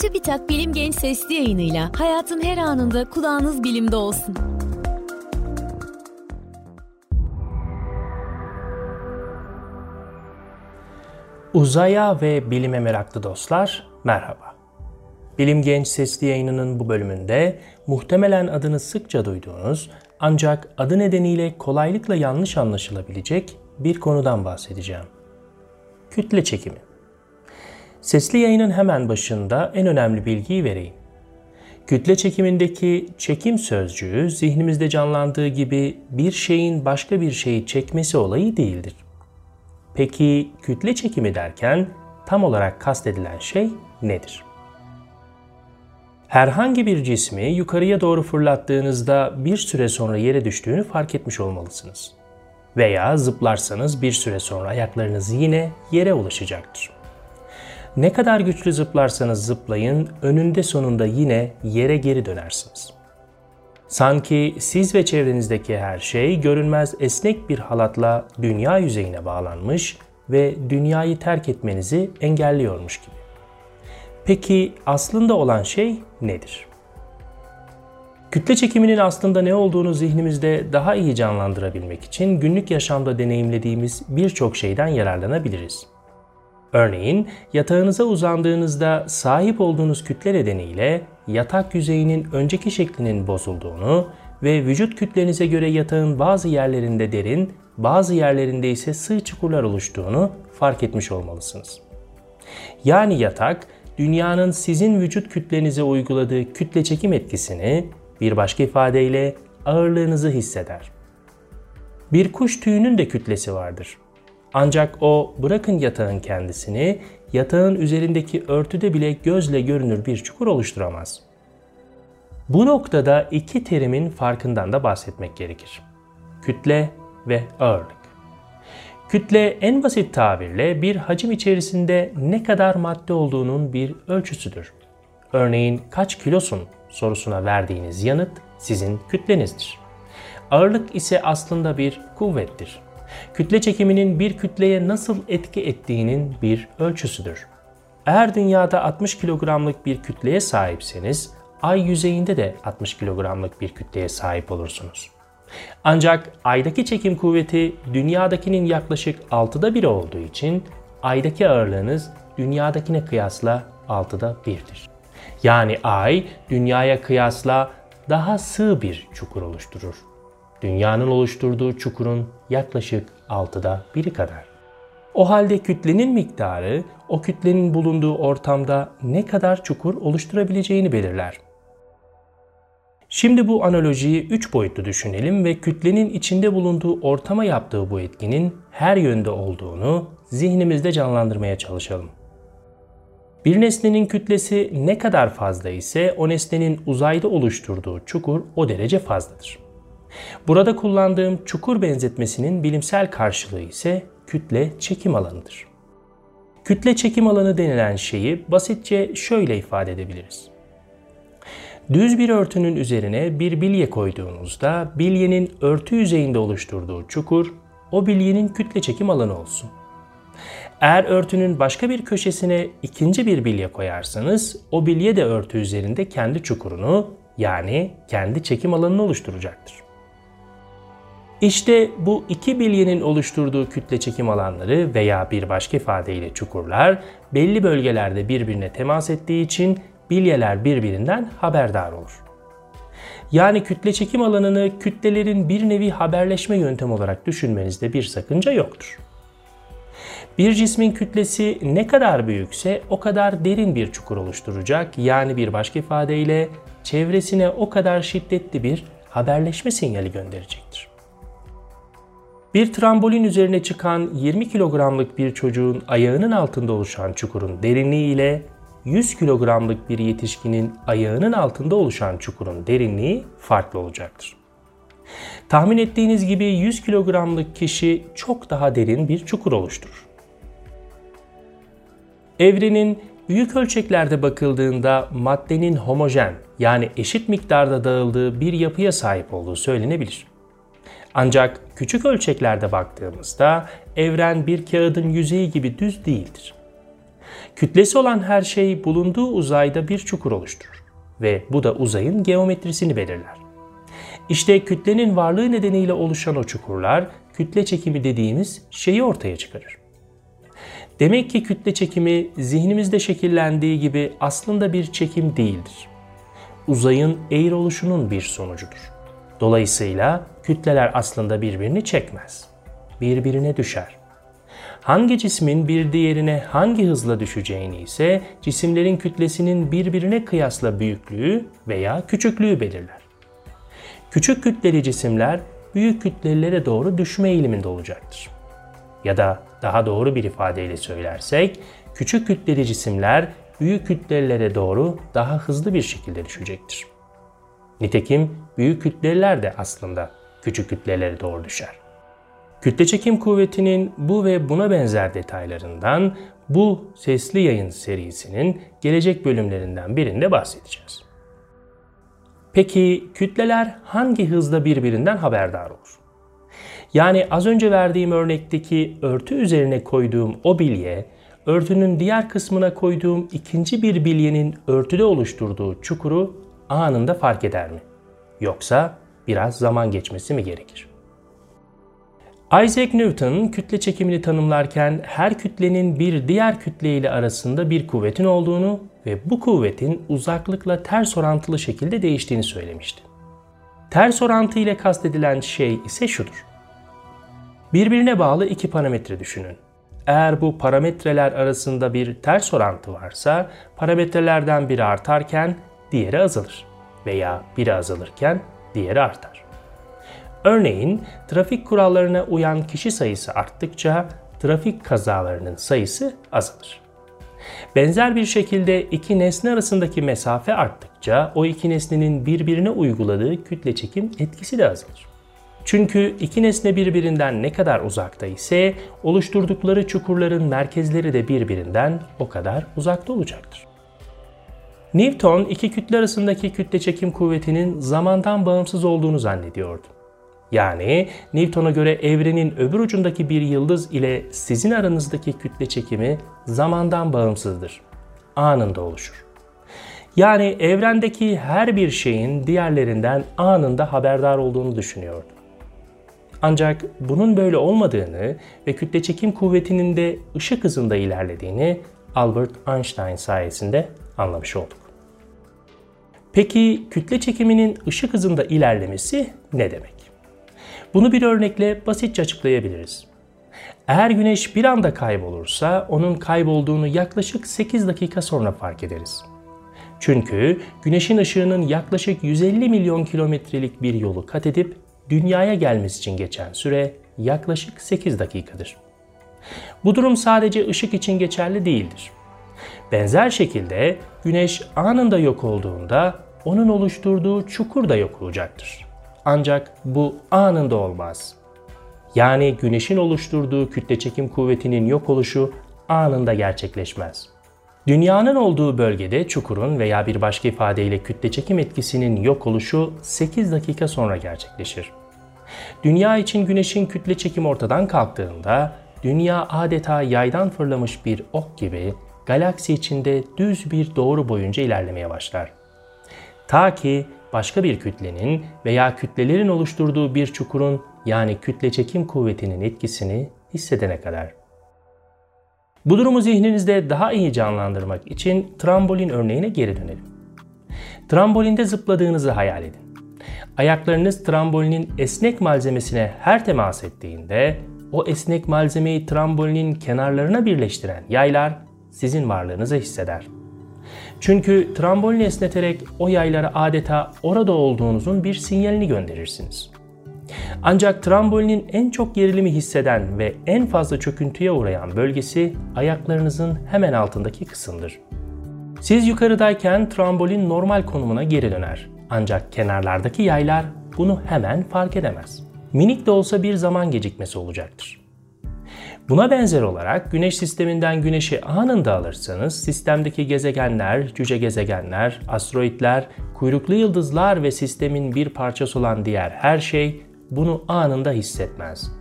TÜBİTAK Bilim Genç Sesli yayınıyla hayatın her anında kulağınız bilimde olsun. Uzaya ve bilime meraklı dostlar, merhaba. Bilim Genç Sesli yayınının bu bölümünde muhtemelen adını sıkça duyduğunuz ancak adı nedeniyle kolaylıkla yanlış anlaşılabilecek bir konudan bahsedeceğim. Kütle çekimi. Sesli yayının hemen başında en önemli bilgiyi vereyim. Kütle çekimindeki çekim sözcüğü zihnimizde canlandığı gibi bir şeyin başka bir şeyi çekmesi olayı değildir. Peki kütle çekimi derken tam olarak kastedilen şey nedir? Herhangi bir cismi yukarıya doğru fırlattığınızda bir süre sonra yere düştüğünü fark etmiş olmalısınız. Veya zıplarsanız bir süre sonra ayaklarınız yine yere ulaşacaktır. Ne kadar güçlü zıplarsanız zıplayın, önünde sonunda yine yere geri dönersiniz. Sanki siz ve çevrenizdeki her şey görünmez esnek bir halatla dünya yüzeyine bağlanmış ve dünyayı terk etmenizi engelliyormuş gibi. Peki aslında olan şey nedir? Kütle çekiminin aslında ne olduğunu zihnimizde daha iyi canlandırabilmek için günlük yaşamda deneyimlediğimiz birçok şeyden yararlanabiliriz. Örneğin yatağınıza uzandığınızda sahip olduğunuz kütle nedeniyle yatak yüzeyinin önceki şeklinin bozulduğunu ve vücut kütlenize göre yatağın bazı yerlerinde derin, bazı yerlerinde ise sığ çukurlar oluştuğunu fark etmiş olmalısınız. Yani yatak dünyanın sizin vücut kütlenize uyguladığı kütle çekim etkisini bir başka ifadeyle ağırlığınızı hisseder. Bir kuş tüyünün de kütlesi vardır. Ancak o bırakın yatağın kendisini, yatağın üzerindeki örtüde bile gözle görünür bir çukur oluşturamaz. Bu noktada iki terimin farkından da bahsetmek gerekir. Kütle ve ağırlık. Kütle en basit tabirle bir hacim içerisinde ne kadar madde olduğunun bir ölçüsüdür. Örneğin kaç kilosun sorusuna verdiğiniz yanıt sizin kütlenizdir. Ağırlık ise aslında bir kuvvettir. Kütle çekiminin bir kütleye nasıl etki ettiğinin bir ölçüsüdür. Eğer dünyada 60 kilogramlık bir kütleye sahipseniz, ay yüzeyinde de 60 kilogramlık bir kütleye sahip olursunuz. Ancak aydaki çekim kuvveti dünyadakinin yaklaşık 6'da 1 olduğu için aydaki ağırlığınız dünyadakine kıyasla 6'da 1'dir. Yani ay dünyaya kıyasla daha sığ bir çukur oluşturur. Dünyanın oluşturduğu çukurun yaklaşık 6'da 1'i kadar. O halde kütlenin miktarı o kütlenin bulunduğu ortamda ne kadar çukur oluşturabileceğini belirler. Şimdi bu analojiyi 3 boyutlu düşünelim ve kütlenin içinde bulunduğu ortama yaptığı bu etkinin her yönde olduğunu zihnimizde canlandırmaya çalışalım. Bir nesnenin kütlesi ne kadar fazla ise o nesnenin uzayda oluşturduğu çukur o derece fazladır. Burada kullandığım çukur benzetmesinin bilimsel karşılığı ise kütle çekim alanıdır. Kütle çekim alanı denilen şeyi basitçe şöyle ifade edebiliriz. Düz bir örtünün üzerine bir bilye koyduğunuzda bilyenin örtü yüzeyinde oluşturduğu çukur o bilyenin kütle çekim alanı olsun. Eğer örtünün başka bir köşesine ikinci bir bilye koyarsanız o bilye de örtü üzerinde kendi çukurunu yani kendi çekim alanını oluşturacaktır. İşte bu iki bilyenin oluşturduğu kütle çekim alanları veya bir başka ifadeyle çukurlar belli bölgelerde birbirine temas ettiği için bilyeler birbirinden haberdar olur. Yani kütle çekim alanını kütlelerin bir nevi haberleşme yöntemi olarak düşünmenizde bir sakınca yoktur. Bir cismin kütlesi ne kadar büyükse o kadar derin bir çukur oluşturacak. Yani bir başka ifadeyle çevresine o kadar şiddetli bir haberleşme sinyali gönderecektir. Bir trambolin üzerine çıkan 20 kilogramlık bir çocuğun ayağının altında oluşan çukurun derinliği ile 100 kilogramlık bir yetişkinin ayağının altında oluşan çukurun derinliği farklı olacaktır. Tahmin ettiğiniz gibi 100 kilogramlık kişi çok daha derin bir çukur oluşturur. Evrenin büyük ölçeklerde bakıldığında maddenin homojen yani eşit miktarda dağıldığı bir yapıya sahip olduğu söylenebilir. Ancak küçük ölçeklerde baktığımızda evren bir kağıdın yüzeyi gibi düz değildir. Kütlesi olan her şey bulunduğu uzayda bir çukur oluşturur ve bu da uzayın geometrisini belirler. İşte kütlenin varlığı nedeniyle oluşan o çukurlar kütle çekimi dediğimiz şeyi ortaya çıkarır. Demek ki kütle çekimi zihnimizde şekillendiği gibi aslında bir çekim değildir. Uzayın eğri oluşunun bir sonucudur. Dolayısıyla kütleler aslında birbirini çekmez. Birbirine düşer. Hangi cismin bir diğerine hangi hızla düşeceğini ise cisimlerin kütlesinin birbirine kıyasla büyüklüğü veya küçüklüğü belirler. Küçük kütleli cisimler büyük kütlelere doğru düşme eğiliminde olacaktır. Ya da daha doğru bir ifadeyle söylersek, küçük kütleli cisimler büyük kütlelere doğru daha hızlı bir şekilde düşecektir. Nitekim büyük kütleler de aslında küçük kütlelere doğru düşer. Kütle çekim kuvvetinin bu ve buna benzer detaylarından bu sesli yayın serisinin gelecek bölümlerinden birinde bahsedeceğiz. Peki kütleler hangi hızda birbirinden haberdar olur? Yani az önce verdiğim örnekteki örtü üzerine koyduğum o bilye, örtünün diğer kısmına koyduğum ikinci bir bilyenin örtüde oluşturduğu çukuru anında fark eder mi? Yoksa biraz zaman geçmesi mi gerekir? Isaac Newton kütle çekimini tanımlarken her kütlenin bir diğer kütle ile arasında bir kuvvetin olduğunu ve bu kuvvetin uzaklıkla ters orantılı şekilde değiştiğini söylemişti. Ters orantı ile kastedilen şey ise şudur. Birbirine bağlı iki parametre düşünün. Eğer bu parametreler arasında bir ters orantı varsa parametrelerden biri artarken diğeri azalır veya biri azalırken diğeri artar. Örneğin trafik kurallarına uyan kişi sayısı arttıkça trafik kazalarının sayısı azalır. Benzer bir şekilde iki nesne arasındaki mesafe arttıkça o iki nesnenin birbirine uyguladığı kütle çekim etkisi de azalır. Çünkü iki nesne birbirinden ne kadar uzakta ise oluşturdukları çukurların merkezleri de birbirinden o kadar uzakta olacaktır. Newton iki kütle arasındaki kütle çekim kuvvetinin zamandan bağımsız olduğunu zannediyordu. Yani Newton'a göre evrenin öbür ucundaki bir yıldız ile sizin aranızdaki kütle çekimi zamandan bağımsızdır. Anında oluşur. Yani evrendeki her bir şeyin diğerlerinden anında haberdar olduğunu düşünüyordu. Ancak bunun böyle olmadığını ve kütle çekim kuvvetinin de ışık hızında ilerlediğini Albert Einstein sayesinde anlamış olduk. Peki kütle çekiminin ışık hızında ilerlemesi ne demek? Bunu bir örnekle basitçe açıklayabiliriz. Eğer güneş bir anda kaybolursa onun kaybolduğunu yaklaşık 8 dakika sonra fark ederiz. Çünkü güneşin ışığının yaklaşık 150 milyon kilometrelik bir yolu kat edip dünyaya gelmesi için geçen süre yaklaşık 8 dakikadır. Bu durum sadece ışık için geçerli değildir. Benzer şekilde güneş anında yok olduğunda onun oluşturduğu çukur da yok olacaktır. Ancak bu anında olmaz. Yani güneşin oluşturduğu kütle çekim kuvvetinin yok oluşu anında gerçekleşmez. Dünyanın olduğu bölgede çukurun veya bir başka ifadeyle kütle çekim etkisinin yok oluşu 8 dakika sonra gerçekleşir. Dünya için güneşin kütle çekim ortadan kalktığında dünya adeta yaydan fırlamış bir ok gibi galaksi içinde düz bir doğru boyunca ilerlemeye başlar. Ta ki başka bir kütlenin veya kütlelerin oluşturduğu bir çukurun yani kütle çekim kuvvetinin etkisini hissedene kadar. Bu durumu zihninizde daha iyi canlandırmak için trambolin örneğine geri dönelim. Trambolinde zıpladığınızı hayal edin. Ayaklarınız trambolinin esnek malzemesine her temas ettiğinde o esnek malzemeyi trambolinin kenarlarına birleştiren yaylar sizin varlığınızı hisseder. Çünkü trambolini esneterek o yaylara adeta orada olduğunuzun bir sinyalini gönderirsiniz. Ancak trambolinin en çok gerilimi hisseden ve en fazla çöküntüye uğrayan bölgesi ayaklarınızın hemen altındaki kısımdır. Siz yukarıdayken trambolin normal konumuna geri döner. Ancak kenarlardaki yaylar bunu hemen fark edemez. Minik de olsa bir zaman gecikmesi olacaktır. Buna benzer olarak Güneş sisteminden Güneş'i anında alırsanız sistemdeki gezegenler, cüce gezegenler, asteroitler, kuyruklu yıldızlar ve sistemin bir parçası olan diğer her şey bunu anında hissetmez.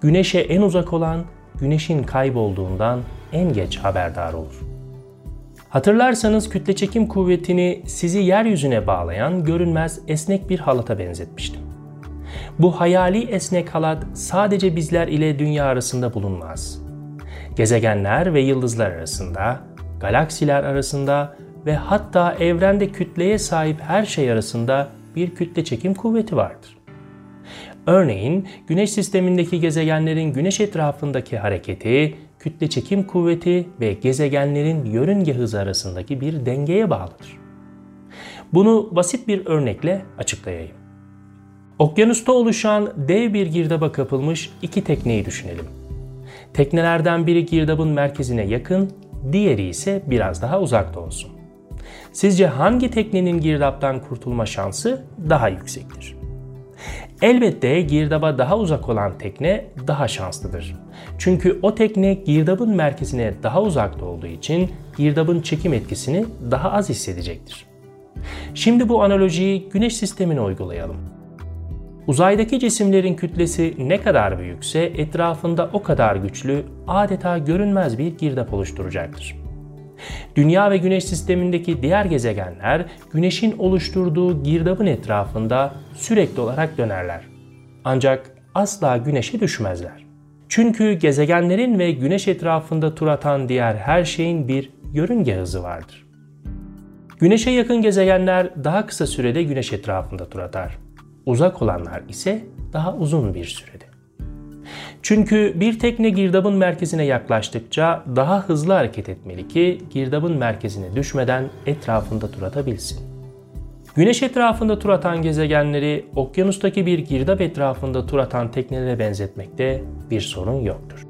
Güneş'e en uzak olan Güneş'in kaybolduğundan en geç haberdar olur. Hatırlarsanız kütle çekim kuvvetini sizi yeryüzüne bağlayan görünmez esnek bir halata benzetmiştim. Bu hayali esnek halat sadece bizler ile dünya arasında bulunmaz. Gezegenler ve yıldızlar arasında, galaksiler arasında ve hatta evrende kütleye sahip her şey arasında bir kütle çekim kuvveti vardır. Örneğin Güneş sistemindeki gezegenlerin Güneş etrafındaki hareketi, kütle çekim kuvveti ve gezegenlerin yörünge hızı arasındaki bir dengeye bağlıdır. Bunu basit bir örnekle açıklayayım. Okyanusta oluşan dev bir girdaba kapılmış iki tekneyi düşünelim. Teknelerden biri girdabın merkezine yakın, diğeri ise biraz daha uzakta olsun. Sizce hangi teknenin girdaptan kurtulma şansı daha yüksektir? Elbette girdaba daha uzak olan tekne daha şanslıdır. Çünkü o tekne girdabın merkezine daha uzakta olduğu için girdabın çekim etkisini daha az hissedecektir. Şimdi bu analojiyi Güneş sistemine uygulayalım. Uzaydaki cisimlerin kütlesi ne kadar büyükse etrafında o kadar güçlü, adeta görünmez bir girdap oluşturacaktır. Dünya ve Güneş sistemindeki diğer gezegenler Güneş'in oluşturduğu girdabın etrafında sürekli olarak dönerler. Ancak asla Güneş'e düşmezler. Çünkü gezegenlerin ve Güneş etrafında tur atan diğer her şeyin bir yörünge hızı vardır. Güneş'e yakın gezegenler daha kısa sürede Güneş etrafında tur atar. Uzak olanlar ise daha uzun bir sürede. Çünkü bir tekne girdabın merkezine yaklaştıkça daha hızlı hareket etmeli ki girdabın merkezine düşmeden etrafında tur atabilsin. Güneş etrafında tur atan gezegenleri okyanustaki bir girdap etrafında tur atan teknelere benzetmekte bir sorun yoktur.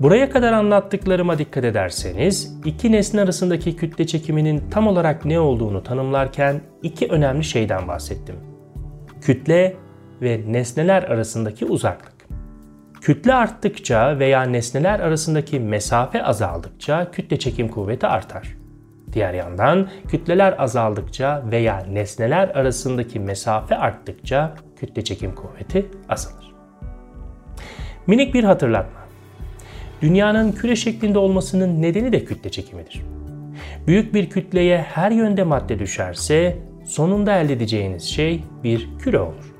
Buraya kadar anlattıklarıma dikkat ederseniz iki nesne arasındaki kütle çekiminin tam olarak ne olduğunu tanımlarken iki önemli şeyden bahsettim. Kütle ve nesneler arasındaki uzaklık. Kütle arttıkça veya nesneler arasındaki mesafe azaldıkça kütle çekim kuvveti artar. Diğer yandan kütleler azaldıkça veya nesneler arasındaki mesafe arttıkça kütle çekim kuvveti azalır. Minik bir hatırlatma. Dünyanın küre şeklinde olmasının nedeni de kütle çekimidir. Büyük bir kütleye her yönde madde düşerse sonunda elde edeceğiniz şey bir küre olur.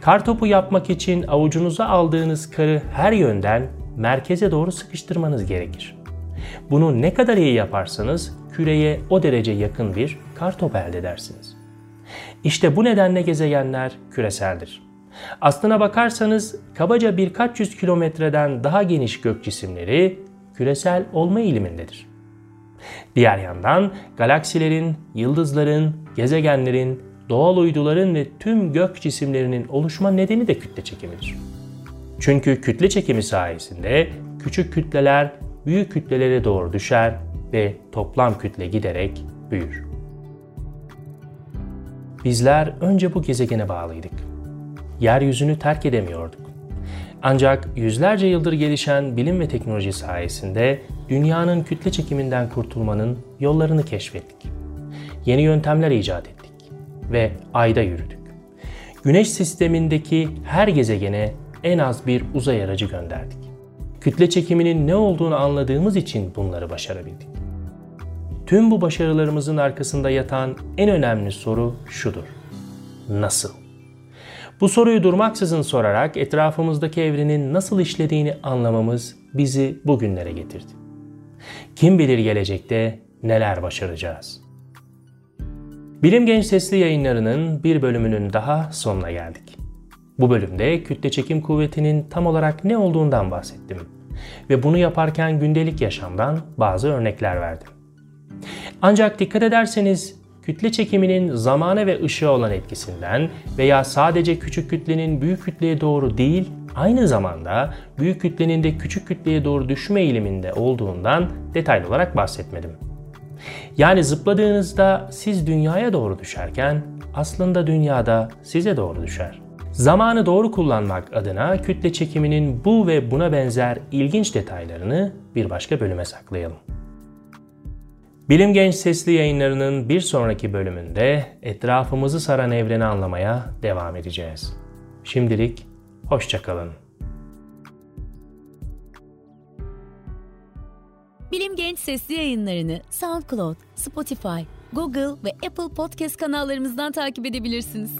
Kar topu yapmak için avucunuza aldığınız karı her yönden merkeze doğru sıkıştırmanız gerekir. Bunu ne kadar iyi yaparsanız küreye o derece yakın bir kar topu elde edersiniz. İşte bu nedenle gezegenler küreseldir. Aslına bakarsanız kabaca birkaç yüz kilometreden daha geniş gök cisimleri küresel olma eğilimindedir. Diğer yandan galaksilerin, yıldızların, gezegenlerin, doğal uyduların ve tüm gök cisimlerinin oluşma nedeni de kütle çekimidir. Çünkü kütle çekimi sayesinde küçük kütleler büyük kütlelere doğru düşer ve toplam kütle giderek büyür. Bizler önce bu gezegene bağlıydık. Yeryüzünü terk edemiyorduk. Ancak yüzlerce yıldır gelişen bilim ve teknoloji sayesinde dünyanın kütle çekiminden kurtulmanın yollarını keşfettik. Yeni yöntemler icat ettik ve ayda yürüdük. Güneş sistemindeki her gezegene en az bir uzay aracı gönderdik. Kütle çekiminin ne olduğunu anladığımız için bunları başarabildik. Tüm bu başarılarımızın arkasında yatan en önemli soru şudur. Nasıl? Bu soruyu durmaksızın sorarak etrafımızdaki evrenin nasıl işlediğini anlamamız bizi bugünlere getirdi. Kim bilir gelecekte neler başaracağız? Bilim Genç Sesli yayınlarının bir bölümünün daha sonuna geldik. Bu bölümde kütle çekim kuvvetinin tam olarak ne olduğundan bahsettim ve bunu yaparken gündelik yaşamdan bazı örnekler verdim. Ancak dikkat ederseniz kütle çekiminin zamana ve ışığa olan etkisinden veya sadece küçük kütlenin büyük kütleye doğru değil, aynı zamanda büyük kütlenin de küçük kütleye doğru düşme eğiliminde olduğundan detaylı olarak bahsetmedim. Yani zıpladığınızda siz dünyaya doğru düşerken aslında dünyada size doğru düşer. Zamanı doğru kullanmak adına kütle çekiminin bu ve buna benzer ilginç detaylarını bir başka bölüme saklayalım. Bilim Genç Sesli yayınlarının bir sonraki bölümünde etrafımızı saran evreni anlamaya devam edeceğiz. Şimdilik hoşçakalın. Bilim Genç sesli yayınlarını SoundCloud, Spotify, Google ve Apple Podcast kanallarımızdan takip edebilirsiniz.